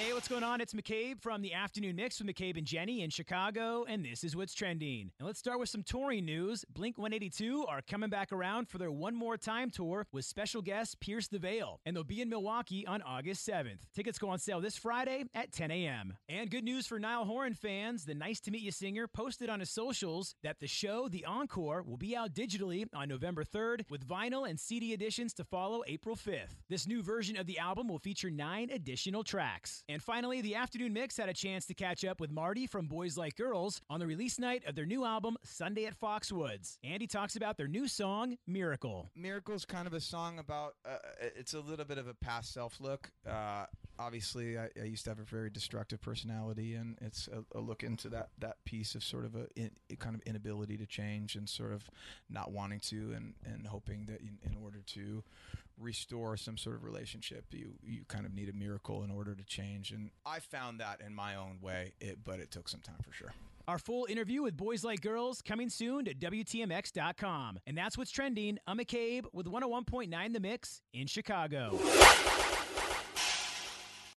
Hey, what's going on? It's McCabe from the Afternoon Mix with McCabe and Jenny in Chicago, and this is what's trending. And let's start with some touring news. Blink 182 are coming back around for their One More Time tour with special guest Pierce the Veil, and they'll be in Milwaukee on August 7th. Tickets go on sale this Friday at 10 a.m. And good news for Niall Horan fans the Nice to Meet You singer posted on his socials that the show, The Encore, will be out digitally on November 3rd with vinyl and CD editions to follow April 5th. This new version of the album will feature nine additional tracks. And finally, the Afternoon Mix had a chance to catch up with Marty from Boys Like Girls on the release night of their new album, Sunday at Foxwoods. And he talks about their new song, Miracle. Miracle's kind of a song about, uh, it's a little bit of a past self look. Uh, obviously, I, I, used to have a very destructive personality, and it's a, a look into that, that piece of sort of a, in, a, kind of inability to change and sort of not wanting to and, and hoping that in, in order to restore some sort of relationship, you you kind of need a miracle in order to change. And I found that in my own way, it, but it took some time for sure. Our full interview with Boys Like Girls coming soon to WTMX.com. And that's what's trending. I'm McCabe with 101.9 The Mix in Chicago.